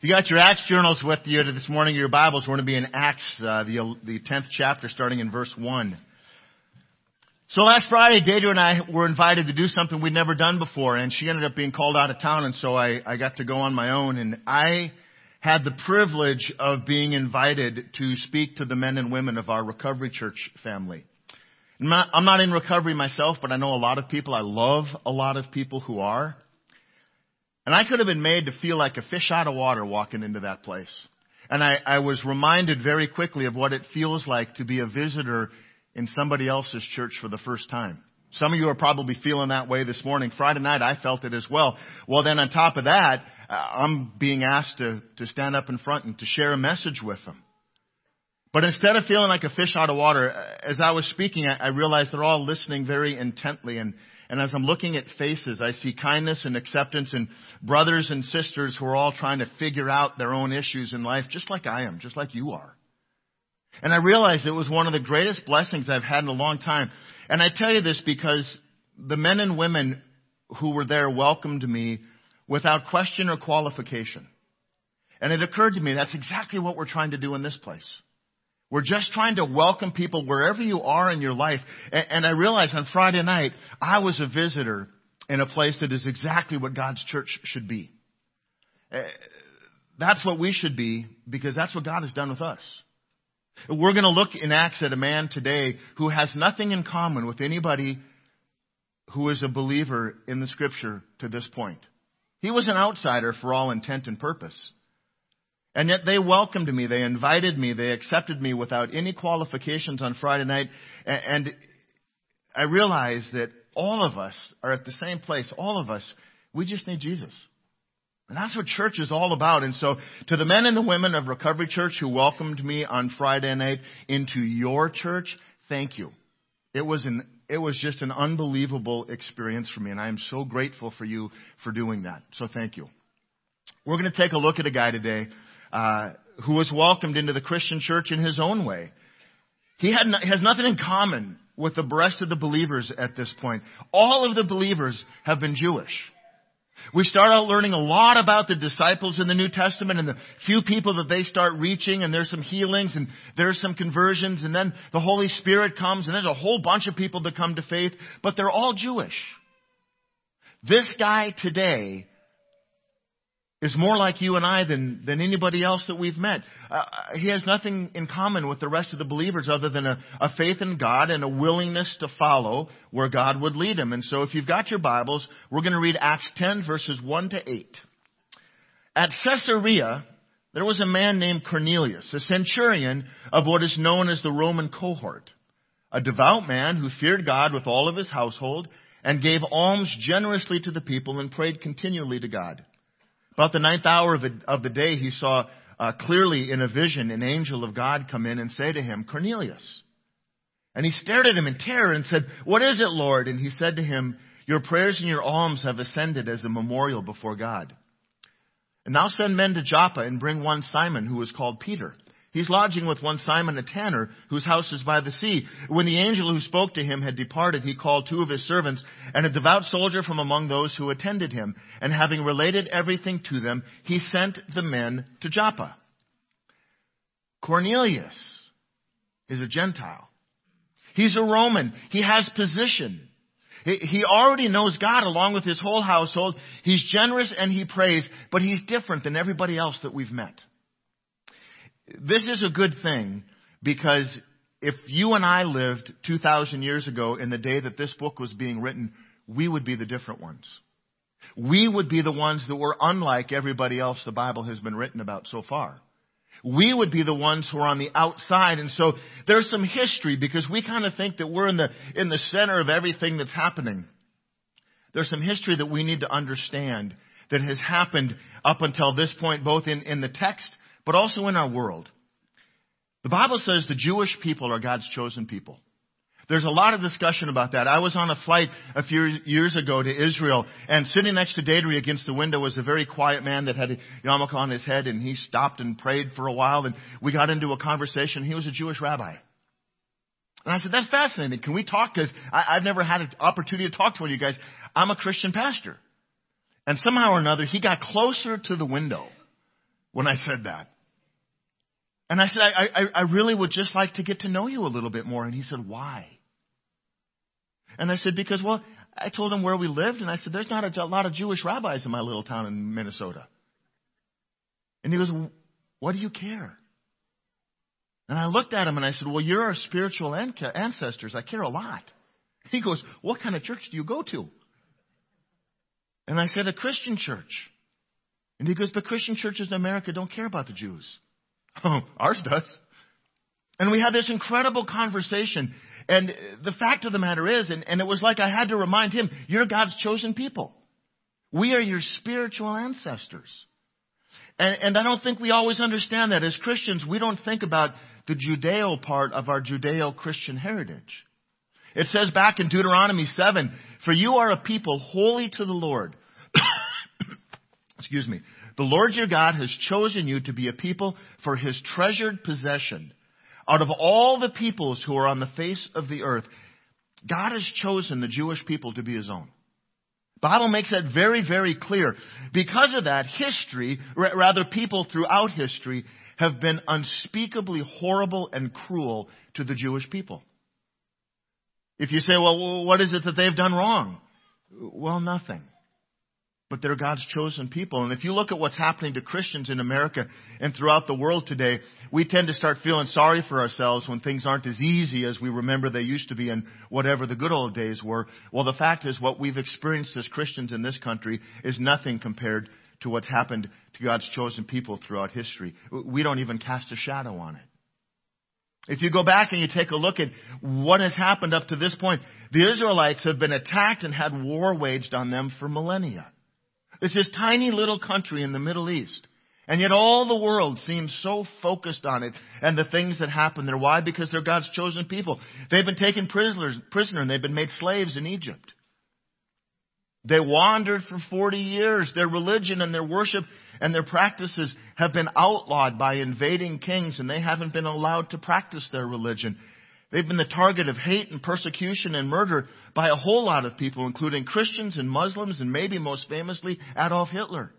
If you got your Acts journals with you this morning, your Bibles, we're going to be in Acts, uh, the, the 10th chapter, starting in verse 1. So last Friday, Deidre and I were invited to do something we'd never done before, and she ended up being called out of town, and so I, I got to go on my own, and I had the privilege of being invited to speak to the men and women of our recovery church family. I'm not, I'm not in recovery myself, but I know a lot of people. I love a lot of people who are. And I could have been made to feel like a fish out of water walking into that place. And I, I was reminded very quickly of what it feels like to be a visitor in somebody else's church for the first time. Some of you are probably feeling that way this morning. Friday night I felt it as well. Well then on top of that, uh, I'm being asked to, to stand up in front and to share a message with them. But instead of feeling like a fish out of water, uh, as I was speaking, I, I realized they're all listening very intently and and as I'm looking at faces, I see kindness and acceptance and brothers and sisters who are all trying to figure out their own issues in life, just like I am, just like you are. And I realized it was one of the greatest blessings I've had in a long time. And I tell you this because the men and women who were there welcomed me without question or qualification. And it occurred to me that's exactly what we're trying to do in this place. We're just trying to welcome people wherever you are in your life. And, I realized on Friday night, I was a visitor in a place that is exactly what God's church should be. That's what we should be because that's what God has done with us. We're going to look in Acts at a man today who has nothing in common with anybody who is a believer in the scripture to this point. He was an outsider for all intent and purpose. And yet they welcomed me. They invited me. They accepted me without any qualifications on Friday night. And I realized that all of us are at the same place. All of us, we just need Jesus. And that's what church is all about. And so to the men and the women of Recovery Church who welcomed me on Friday night into your church, thank you. It was an it was just an unbelievable experience for me, and I am so grateful for you for doing that. So thank you. We're going to take a look at a guy today uh, who was welcomed into the Christian church in his own way. He had no, has nothing in common with the rest of the believers at this point. All of the believers have been Jewish. We start out learning a lot about the disciples in the New Testament and the few people that they start reaching and there's some healings and there's some conversions and then the Holy Spirit comes and there's a whole bunch of people that come to faith, but they're all Jewish. This guy today is more like you and I than, than anybody else that we've met. Uh, he has nothing in common with the rest of the believers other than a, a faith in God and a willingness to follow where God would lead him. And so if you've got your Bibles, we're going to read Acts 10 verses 1 to 8. At Caesarea, there was a man named Cornelius, a centurion of what is known as the Roman cohort, a devout man who feared God with all of his household and gave alms generously to the people and prayed continually to God. About the ninth hour of the, of the day, he saw uh, clearly in a vision an angel of God come in and say to him, Cornelius. And he stared at him in terror and said, What is it, Lord? And he said to him, Your prayers and your alms have ascended as a memorial before God. And now send men to Joppa and bring one Simon who is called Peter. He's lodging with one Simon a tanner, whose house is by the sea. When the angel who spoke to him had departed, he called two of his servants and a devout soldier from among those who attended him. And having related everything to them, he sent the men to Joppa. Cornelius is a Gentile. He's a Roman. He has position. He already knows God along with his whole household. He's generous and he prays, but he's different than everybody else that we've met this is a good thing because if you and I lived 2,000 years ago in the day that this book was being written, we would be the different ones. We would be the ones that were unlike everybody else the Bible has been written about so far. We would be the ones who are on the outside. And so there's some history because we kind of think that we're in the, in the center of everything that's happening. There's some history that we need to understand that has happened up until this point, both in, in the text but also in our world. The Bible says the Jewish people are God's chosen people. There's a lot of discussion about that. I was on a flight a few years ago to Israel, and sitting next to Deidre against the window was a very quiet man that had a yarmulke on his head, and he stopped and prayed for a while, and we got into a conversation. He was a Jewish rabbi. And I said, that's fascinating. Can we talk? Because I've never had an opportunity to talk to one of you guys. I'm a Christian pastor. And somehow or another, he got closer to the window when I said that. And I said, I, I, I really would just like to get to know you a little bit more. And he said, why? And I said, because, well, I told him where we lived, and I said, there's not a, a lot of Jewish rabbis in my little town in Minnesota. And he goes, what do you care? And I looked at him and I said, well, you're our spiritual ancestors. I care a lot. He goes, what kind of church do you go to? And I said, a Christian church. And he goes, but Christian churches in America don't care about the Jews. Oh, ours does. And we had this incredible conversation. And the fact of the matter is, and, and it was like I had to remind him, you're God's chosen people. We are your spiritual ancestors. And, and I don't think we always understand that. As Christians, we don't think about the Judeo part of our Judeo-Christian heritage. It says back in Deuteronomy 7, For you are a people holy to the Lord. Excuse me. The Lord your God has chosen you to be a people for his treasured possession. Out of all the peoples who are on the face of the earth, God has chosen the Jewish people to be his own. Bible makes that very, very clear. Because of that, history, rather people throughout history, have been unspeakably horrible and cruel to the Jewish people. If you say, well, what is it that they've done wrong? Well, nothing but they're God's chosen people. And if you look at what's happening to Christians in America and throughout the world today, we tend to start feeling sorry for ourselves when things aren't as easy as we remember they used to be and whatever the good old days were. Well, the fact is what we've experienced as Christians in this country is nothing compared to what's happened to God's chosen people throughout history. We don't even cast a shadow on it. If you go back and you take a look at what has happened up to this point, the Israelites have been attacked and had war waged on them for millennia. It's this tiny little country in the Middle East. And yet all the world seems so focused on it and the things that happen there. Why? Because they're God's chosen people. They've been taken prisoners, prisoner and they've been made slaves in Egypt. They wandered for 40 years. Their religion and their worship and their practices have been outlawed by invading kings and they haven't been allowed to practice their religion. They've been the target of hate and persecution and murder by a whole lot of people, including Christians and Muslims and maybe most famously Adolf Hitler.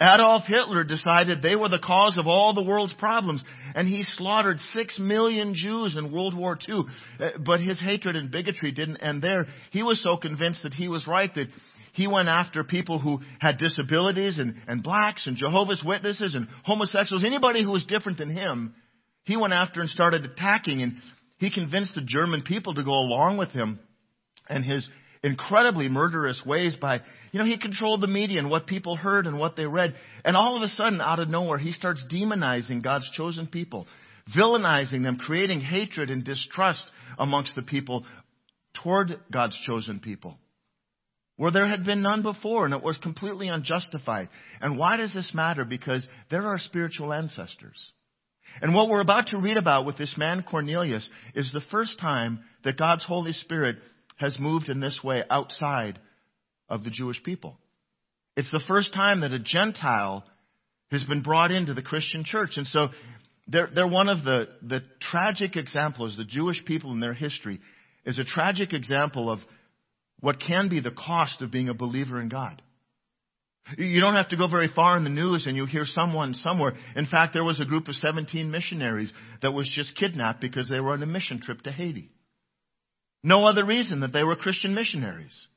Adolf Hitler decided they were the cause of all the world's problems, and he slaughtered six million Jews in World War II. Uh, but his hatred and bigotry didn't end there. He was so convinced that he was right that he went after people who had disabilities and, and blacks and Jehovah's Witnesses and homosexuals, anybody who was different than him, he went after and started attacking, and he convinced the German people to go along with him and his incredibly murderous ways by, you know, he controlled the media and what people heard and what they read. And all of a sudden, out of nowhere, he starts demonizing God's chosen people, villainizing them, creating hatred and distrust amongst the people toward God's chosen people. Where there had been none before, and it was completely unjustified. And why does this matter? Because they're our spiritual ancestors. And what we're about to read about with this man Cornelius is the first time that God's Holy Spirit has moved in this way outside of the Jewish people. It's the first time that a Gentile has been brought into the Christian church. And so they're, they're one of the, the tragic examples, the Jewish people in their history is a tragic example of what can be the cost of being a believer in God. You don't have to go very far in the news and you hear someone somewhere. In fact, there was a group of 17 missionaries that was just kidnapped because they were on a mission trip to Haiti. No other reason that they were Christian missionaries.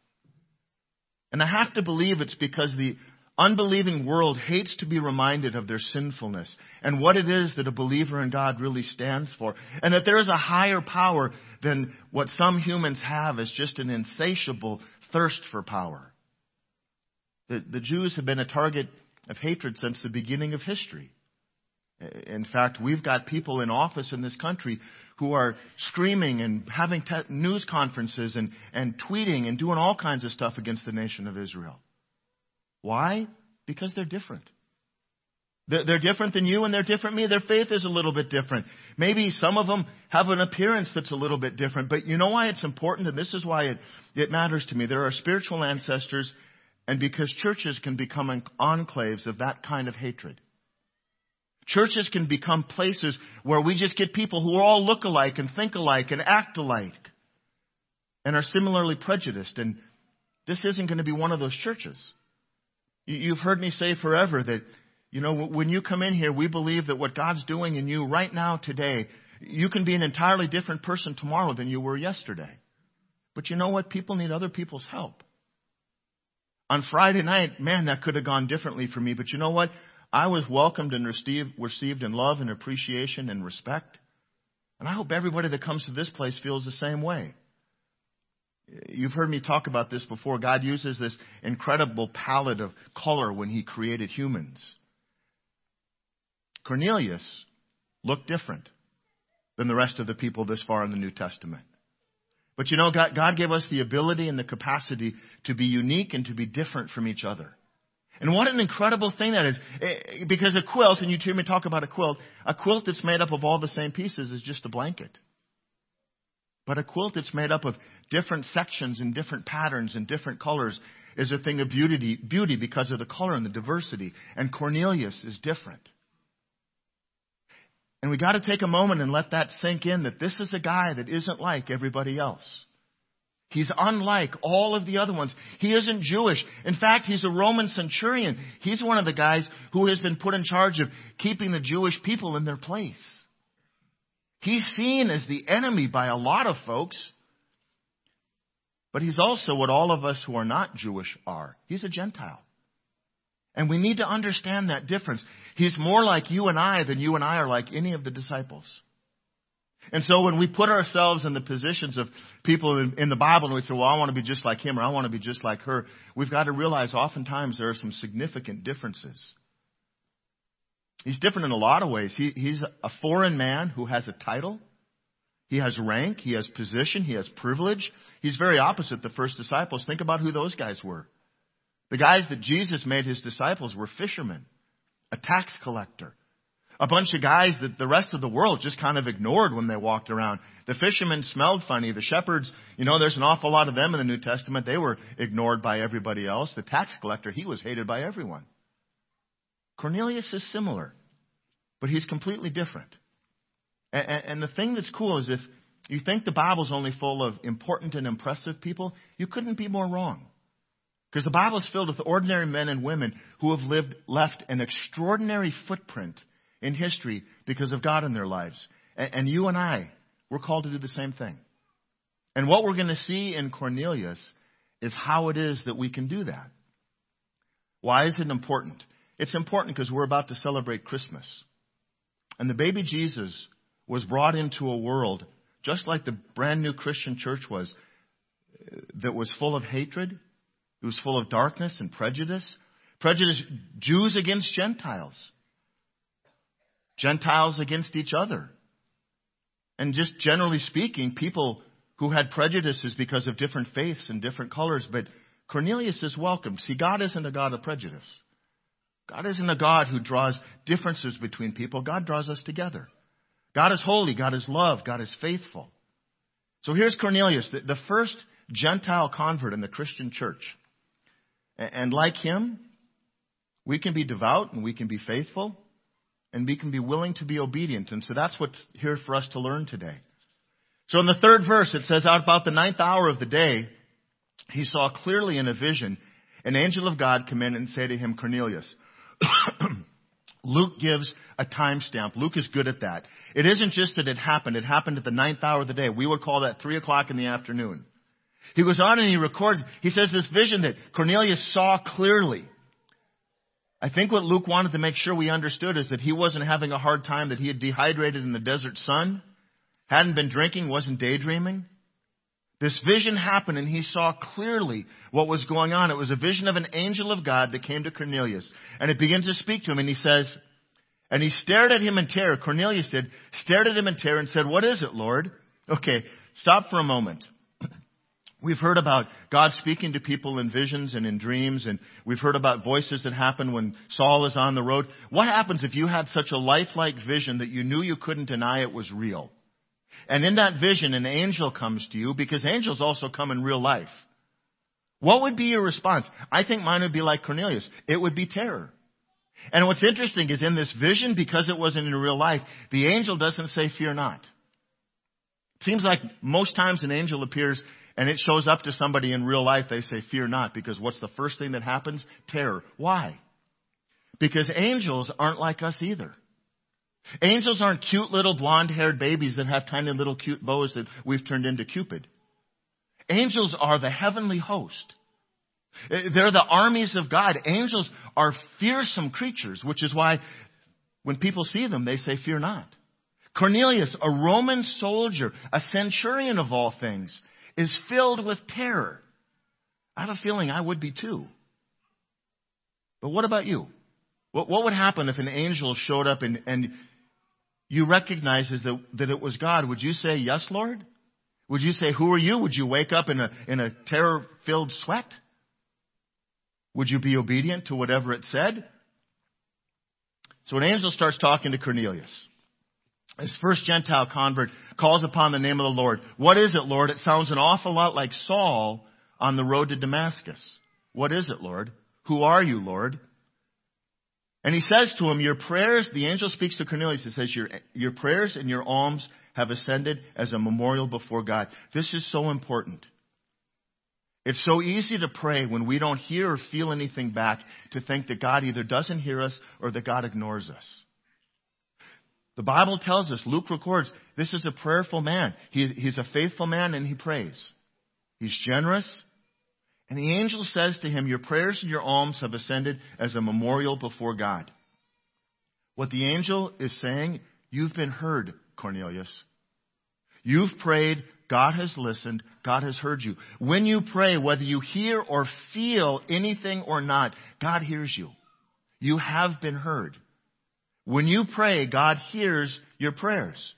And I have to believe it's because the unbelieving world hates to be reminded of their sinfulness and what it is that a believer in God really stands for. And that there is a higher power than what some humans have as just an insatiable thirst for power. The, the Jews have been a target of hatred since the beginning of history. In fact, we've got people in office in this country who are screaming and having te- news conferences and, and tweeting and doing all kinds of stuff against the nation of Israel. Why? Because they're different. They're, different than you and they're different than me. Their faith is a little bit different. Maybe some of them have an appearance that's a little bit different. But you know why it's important? And this is why it, it matters to me. There are spiritual ancestors and because churches can become enclaves of that kind of hatred. Churches can become places where we just get people who all look alike and think alike and act alike and are similarly prejudiced. And this isn't going to be one of those churches. You've heard me say forever that You know, when you come in here, we believe that what God's doing in you right now, today, you can be an entirely different person tomorrow than you were yesterday. But you know what? People need other people's help. On Friday night, man, that could have gone differently for me. But you know what? I was welcomed and received, received in love and appreciation and respect. And I hope everybody that comes to this place feels the same way. You've heard me talk about this before. God uses this incredible palette of color when He created humans. Cornelius looked different than the rest of the people this far in the New Testament. But you know, God, God gave us the ability and the capacity to be unique and to be different from each other. And what an incredible thing that is. Eh, because a quilt, and you hear me talk about a quilt, a quilt that's made up of all the same pieces is just a blanket. But a quilt that's made up of different sections and different patterns and different colors is a thing of beauty, beauty because of the color and the diversity. And Cornelius is different. And we got to take a moment and let that sink in that this is a guy that isn't like everybody else. He's unlike all of the other ones. He isn't Jewish. In fact, he's a Roman centurion. He's one of the guys who has been put in charge of keeping the Jewish people in their place. He's seen as the enemy by a lot of folks. But he's also what all of us who are not Jewish are. He's a Gentile. And we need to understand that difference. He's more like you and I than you and I are like any of the disciples. And so when we put ourselves in the positions of people in, in, the Bible and we say, well, I want to be just like him or I want to be just like her, we've got to realize oftentimes there are some significant differences. He's different in a lot of ways. He, he's a foreign man who has a title. He has rank. He has position. He has privilege. He's very opposite the first disciples. Think about who those guys were. The guys that Jesus made his disciples were fishermen, a tax collector, a bunch of guys that the rest of the world just kind of ignored when they walked around. The fishermen smelled funny. The shepherds, you know, there's an awful lot of them in the New Testament. They were ignored by everybody else. The tax collector, he was hated by everyone. Cornelius is similar, but he's completely different. And, the thing that's cool is if you think the Bible's only full of important and impressive people, you couldn't be more wrong. Because the Bible is filled with ordinary men and women who have lived, left an extraordinary footprint in history because of God in their lives. And, and you and I, we're called to do the same thing. And what we're going to see in Cornelius is how it is that we can do that. Why is it important? It's important because we're about to celebrate Christmas. And the baby Jesus was brought into a world just like the brand new Christian church was, uh, that was full of hatred, it was full of darkness and prejudice. Prejudice, Jews against Gentiles. Gentiles against each other. And just generally speaking, people who had prejudices because of different faiths and different colors, but Cornelius is welcome. See, God isn't a God of prejudice. God isn't a God who draws differences between people. God draws us together. God is holy. God is love. God is faithful. So here's Cornelius, the, the first Gentile convert in the Christian church. And like him, we can be devout and we can be faithful and we can be willing to be obedient. And so that's what's here for us to learn today. So in the third verse, it says, Out about the ninth hour of the day, he saw clearly in a vision an angel of God come in and say to him, Cornelius. Luke gives a timestamp. Luke is good at that. It isn't just that it happened. It happened at the ninth hour of the day. We would call that three o'clock in the afternoon. He goes on and he records, he says this vision that Cornelius saw clearly. I think what Luke wanted to make sure we understood is that he wasn't having a hard time, that he had dehydrated in the desert sun, hadn't been drinking, wasn't daydreaming. This vision happened and he saw clearly what was going on. It was a vision of an angel of God that came to Cornelius. And it begins to speak to him and he says, and he stared at him in terror. Cornelius did, stared at him in terror and said, what is it, Lord? Okay, stop for a moment. We've heard about God speaking to people in visions and in dreams, and we've heard about voices that happen when Saul is on the road. What happens if you had such a lifelike vision that you knew you couldn't deny it was real? And in that vision, an angel comes to you, because angels also come in real life. What would be your response? I think mine would be like Cornelius. It would be terror. And what's interesting is in this vision, because it wasn't in real life, the angel doesn't say, fear not. It seems like most times an angel appears and it shows up to somebody in real life, they say, fear not, because what's the first thing that happens? Terror. Why? Because angels aren't like us either. Angels aren't cute little blonde haired babies that have tiny little cute bows that we've turned into Cupid. Angels are the heavenly host. Eh, they're the armies of God. Angels are fearsome creatures, which is why when people see them, they say, fear not. Cornelius, a Roman soldier, a centurion of all things, is filled with terror. I have a feeling I would be too. But what about you? What, what would happen if an angel showed up and, and you recognizes that, that it was God? Would you say, Yes, Lord? Would you say, Who are you? Would you wake up in a, in a terror filled sweat? Would you be obedient to whatever it said? So an angel starts talking to Cornelius. His first Gentile convert calls upon the name of the Lord. What is it, Lord? It sounds an awful lot like Saul on the road to Damascus. What is it, Lord? Who are you, Lord? And he says to him, Your prayers, the angel speaks to Cornelius and says, your, your prayers and your alms have ascended as a memorial before God. This is so important. It's so easy to pray when we don't hear or feel anything back to think that God either doesn't hear us or that God ignores us. The Bible tells us, Luke records, this is a prayerful man. He, he's a faithful man and he prays. He's generous. And the angel says to him, Your prayers and your alms have ascended as a memorial before God. What the angel is saying, you've been heard, Cornelius. You've prayed, God has listened, God has heard you. When you pray, whether you hear or feel anything or not, God hears you. You have been heard. When you pray, God hears your prayers.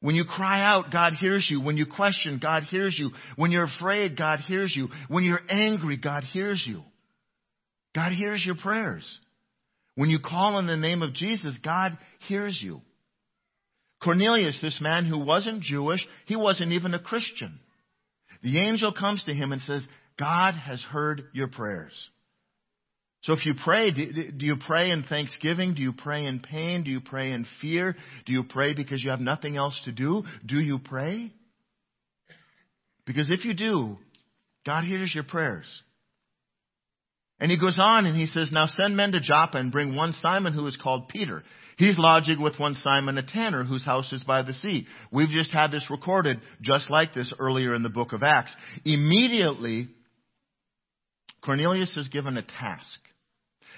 When you cry out, God hears you. When you question, God hears you. When you're afraid, God hears you. When you're angry, God hears you. God hears your prayers. When you call on the name of Jesus, God hears you. Cornelius, this man who wasn't Jewish, he wasn't even a Christian. The angel comes to him and says, God has heard your prayers. So if you pray, do you pray in thanksgiving? Do you pray in pain? Do you pray in fear? Do you pray because you have nothing else to do? Do you pray? Because if you do, God hears your prayers. And he goes on and he says, Now send men to Joppa and bring one Simon who is called Peter. He's lodging with one Simon a tanner whose house is by the sea. We've just had this recorded just like this earlier in the book of Acts. Immediately, Cornelius is given a task.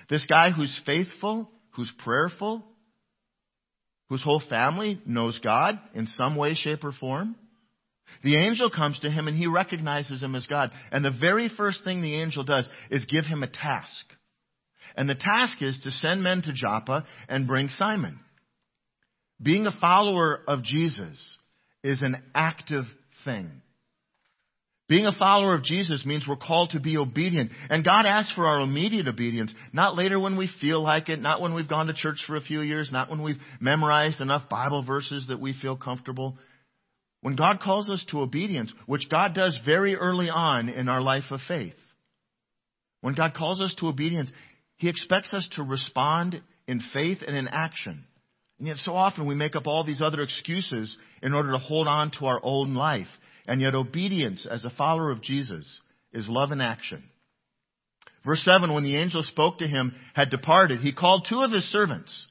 This guy who's faithful, who's prayerful, whose whole family knows God in some way, shape, or form. The angel comes to him and he recognizes him as God. And the very first thing the angel does is give him a task. And the task is to send men to Joppa and bring Simon. Being a follower of Jesus is an active thing. Being a follower of Jesus means we're called to be obedient. And God asks for our immediate obedience, not later when we feel like it, not when we've gone to church for a few years, not when we've memorized enough Bible verses that we feel comfortable. When God calls us to obedience, which God does very early on in our life of faith, when God calls us to obedience, He expects us to respond in faith and in action. And yet so often we make up all these other excuses in order to hold on to our own life. And yet obedience as a follower of Jesus is love in action. Verse 7, when the angel spoke to him had departed, he called two of his servants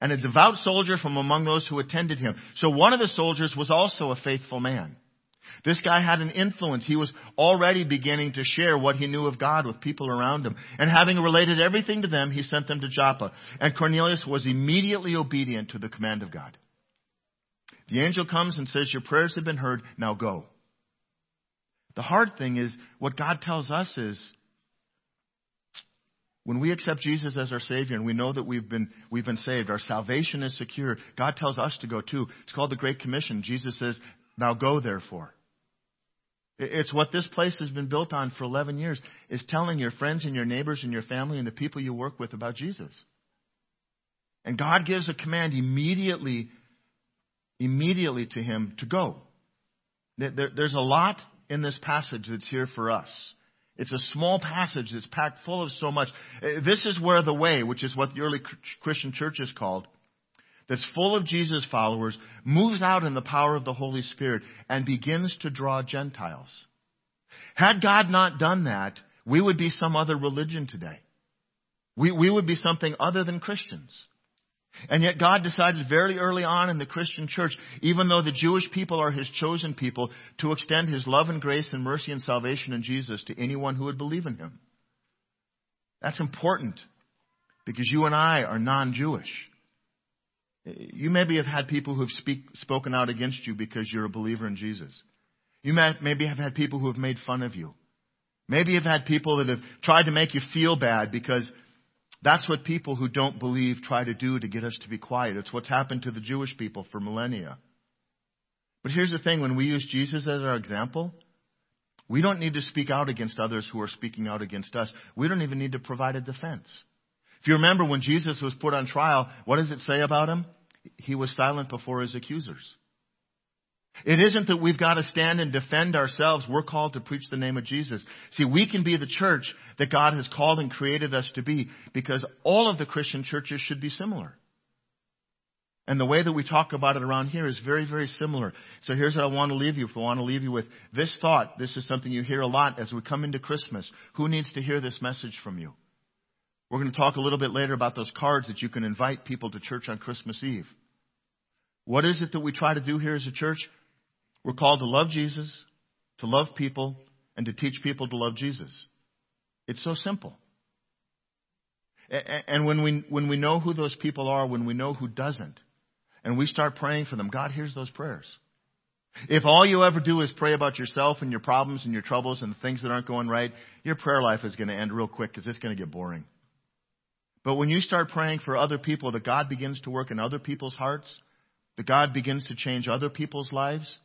and a devout soldier from among those who attended him. So one of the soldiers was also a faithful man. This guy had an influence. He was already beginning to share what he knew of God with people around him. And having related everything to them, he sent them to Joppa. And Cornelius was immediately obedient to the command of God. The angel comes and says, Your prayers have been heard, now go. The hard thing is, what God tells us is, when we accept Jesus as our Savior and we know that we've been, we've been saved, our salvation is secure, God tells us to go too. It's called the Great Commission. Jesus says, Now go therefore. It's what this place has been built on for 11 years, is telling your friends and your neighbors and your family and the people you work with about Jesus. And God gives a command immediately immediately to him to go. there's a lot in this passage that's here for us. It's a small passage that's packed full of so much. Uh, this is where the way, which is what the early Christian church is called, that's full of Jesus followers, moves out in the power of the Holy Spirit and begins to draw Gentiles. Had God not done that, we would be some other religion today. We, we would be something other than Christians. And yet God decided very early on in the Christian church, even though the Jewish people are His chosen people, to extend His love and grace and mercy and salvation in Jesus to anyone who would believe in Him. That's important because you and I are non-Jewish. You maybe have had people who have speak, spoken out against you because you're a believer in Jesus. You may, maybe have had people who have made fun of you. Maybe you've had people that have tried to make you feel bad because that's what people who don't believe try to do to get us to be quiet. It's what's happened to the Jewish people for millennia. But here's the thing when we use Jesus as our example, we don't need to speak out against others who are speaking out against us. We don't even need to provide a defense. If you remember when Jesus was put on trial, what does it say about him? He was silent before his accusers. It isn't that we've got to stand and defend ourselves. We're called to preach the name of Jesus. See, we can be the church that God has called and created us to be because all of the Christian churches should be similar. And the way that we talk about it around here is very, very similar. So here's what I want to leave you. I want to leave you with this thought. This is something you hear a lot as we come into Christmas. Who needs to hear this message from you? We're going to talk a little bit later about those cards that you can invite people to church on Christmas Eve. What is it that we try to do here as a church? We're called to love Jesus, to love people, and to teach people to love Jesus. It's so simple. And when we, when we know who those people are, when we know who doesn't, and we start praying for them, God hears those prayers. If all you ever do is pray about yourself and your problems and your troubles and the things that aren't going right, your prayer life is going to end real quick because it's going to get boring. But when you start praying for other people, that God begins to work in other people's hearts, that God begins to change other people's lives,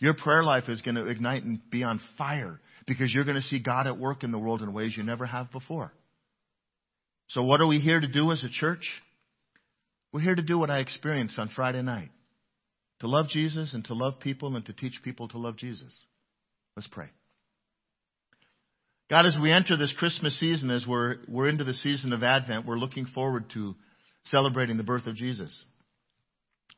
your prayer life is going to ignite and be on fire because you're going to see God at work in the world in ways you never have before. So what are we here to do as a church? We're here to do what I experienced on Friday night. To love Jesus and to love people and to teach people to love Jesus. Let's pray. God, as we enter this Christmas season, as we're, we're into the season of Advent, we're looking forward to celebrating the birth of Jesus.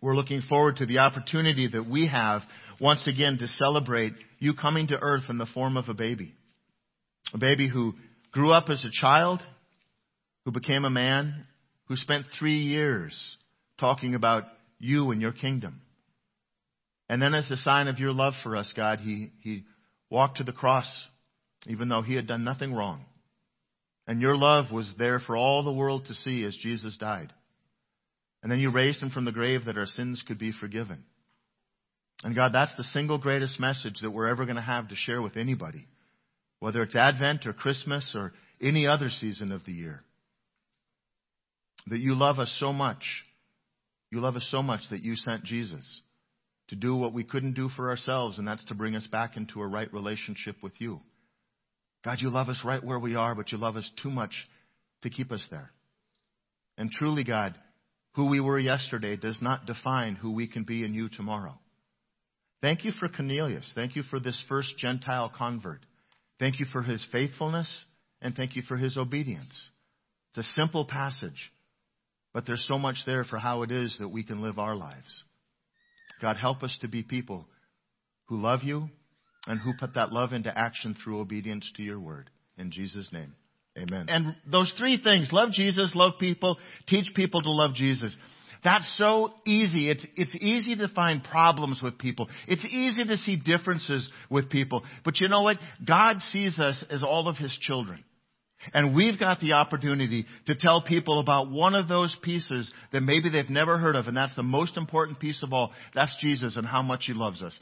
We're looking forward to the opportunity that we have once again to celebrate you coming to earth in the form of a baby. A baby who grew up as a child, who became a man, who spent three years talking about you and your kingdom. And then as a sign of your love for us, God, he, he walked to the cross even though he had done nothing wrong. And your love was there for all the world to see as Jesus died. And then you raised him from the grave that our sins could be forgiven. And God, that's the single greatest message that we're ever going to have to share with anybody, whether it's Advent or Christmas or any other season of the year. That you love us so much. You love us so much that you sent Jesus to do what we couldn't do for ourselves, and that's to bring us back into a right relationship with you. God, you love us right where we are, but you love us too much to keep us there. And truly, God, who we were yesterday does not define who we can be in you tomorrow. Thank you for Cornelius. Thank you for this first Gentile convert. Thank you for his faithfulness and thank you for his obedience. It's a simple passage, but there's so much there for how it is that we can live our lives. God, help us to be people who love you and who put that love into action through obedience to your word. In Jesus' name. Amen. And those three things, love Jesus, love people, teach people to love Jesus. That's so easy. It's, it's easy to find problems with people. It's easy to see differences with people. But you know what? God sees us as all of His children. And we've got the opportunity to tell people about one of those pieces that maybe they've never heard of, and that's the most important piece of all. That's Jesus and how much He loves us.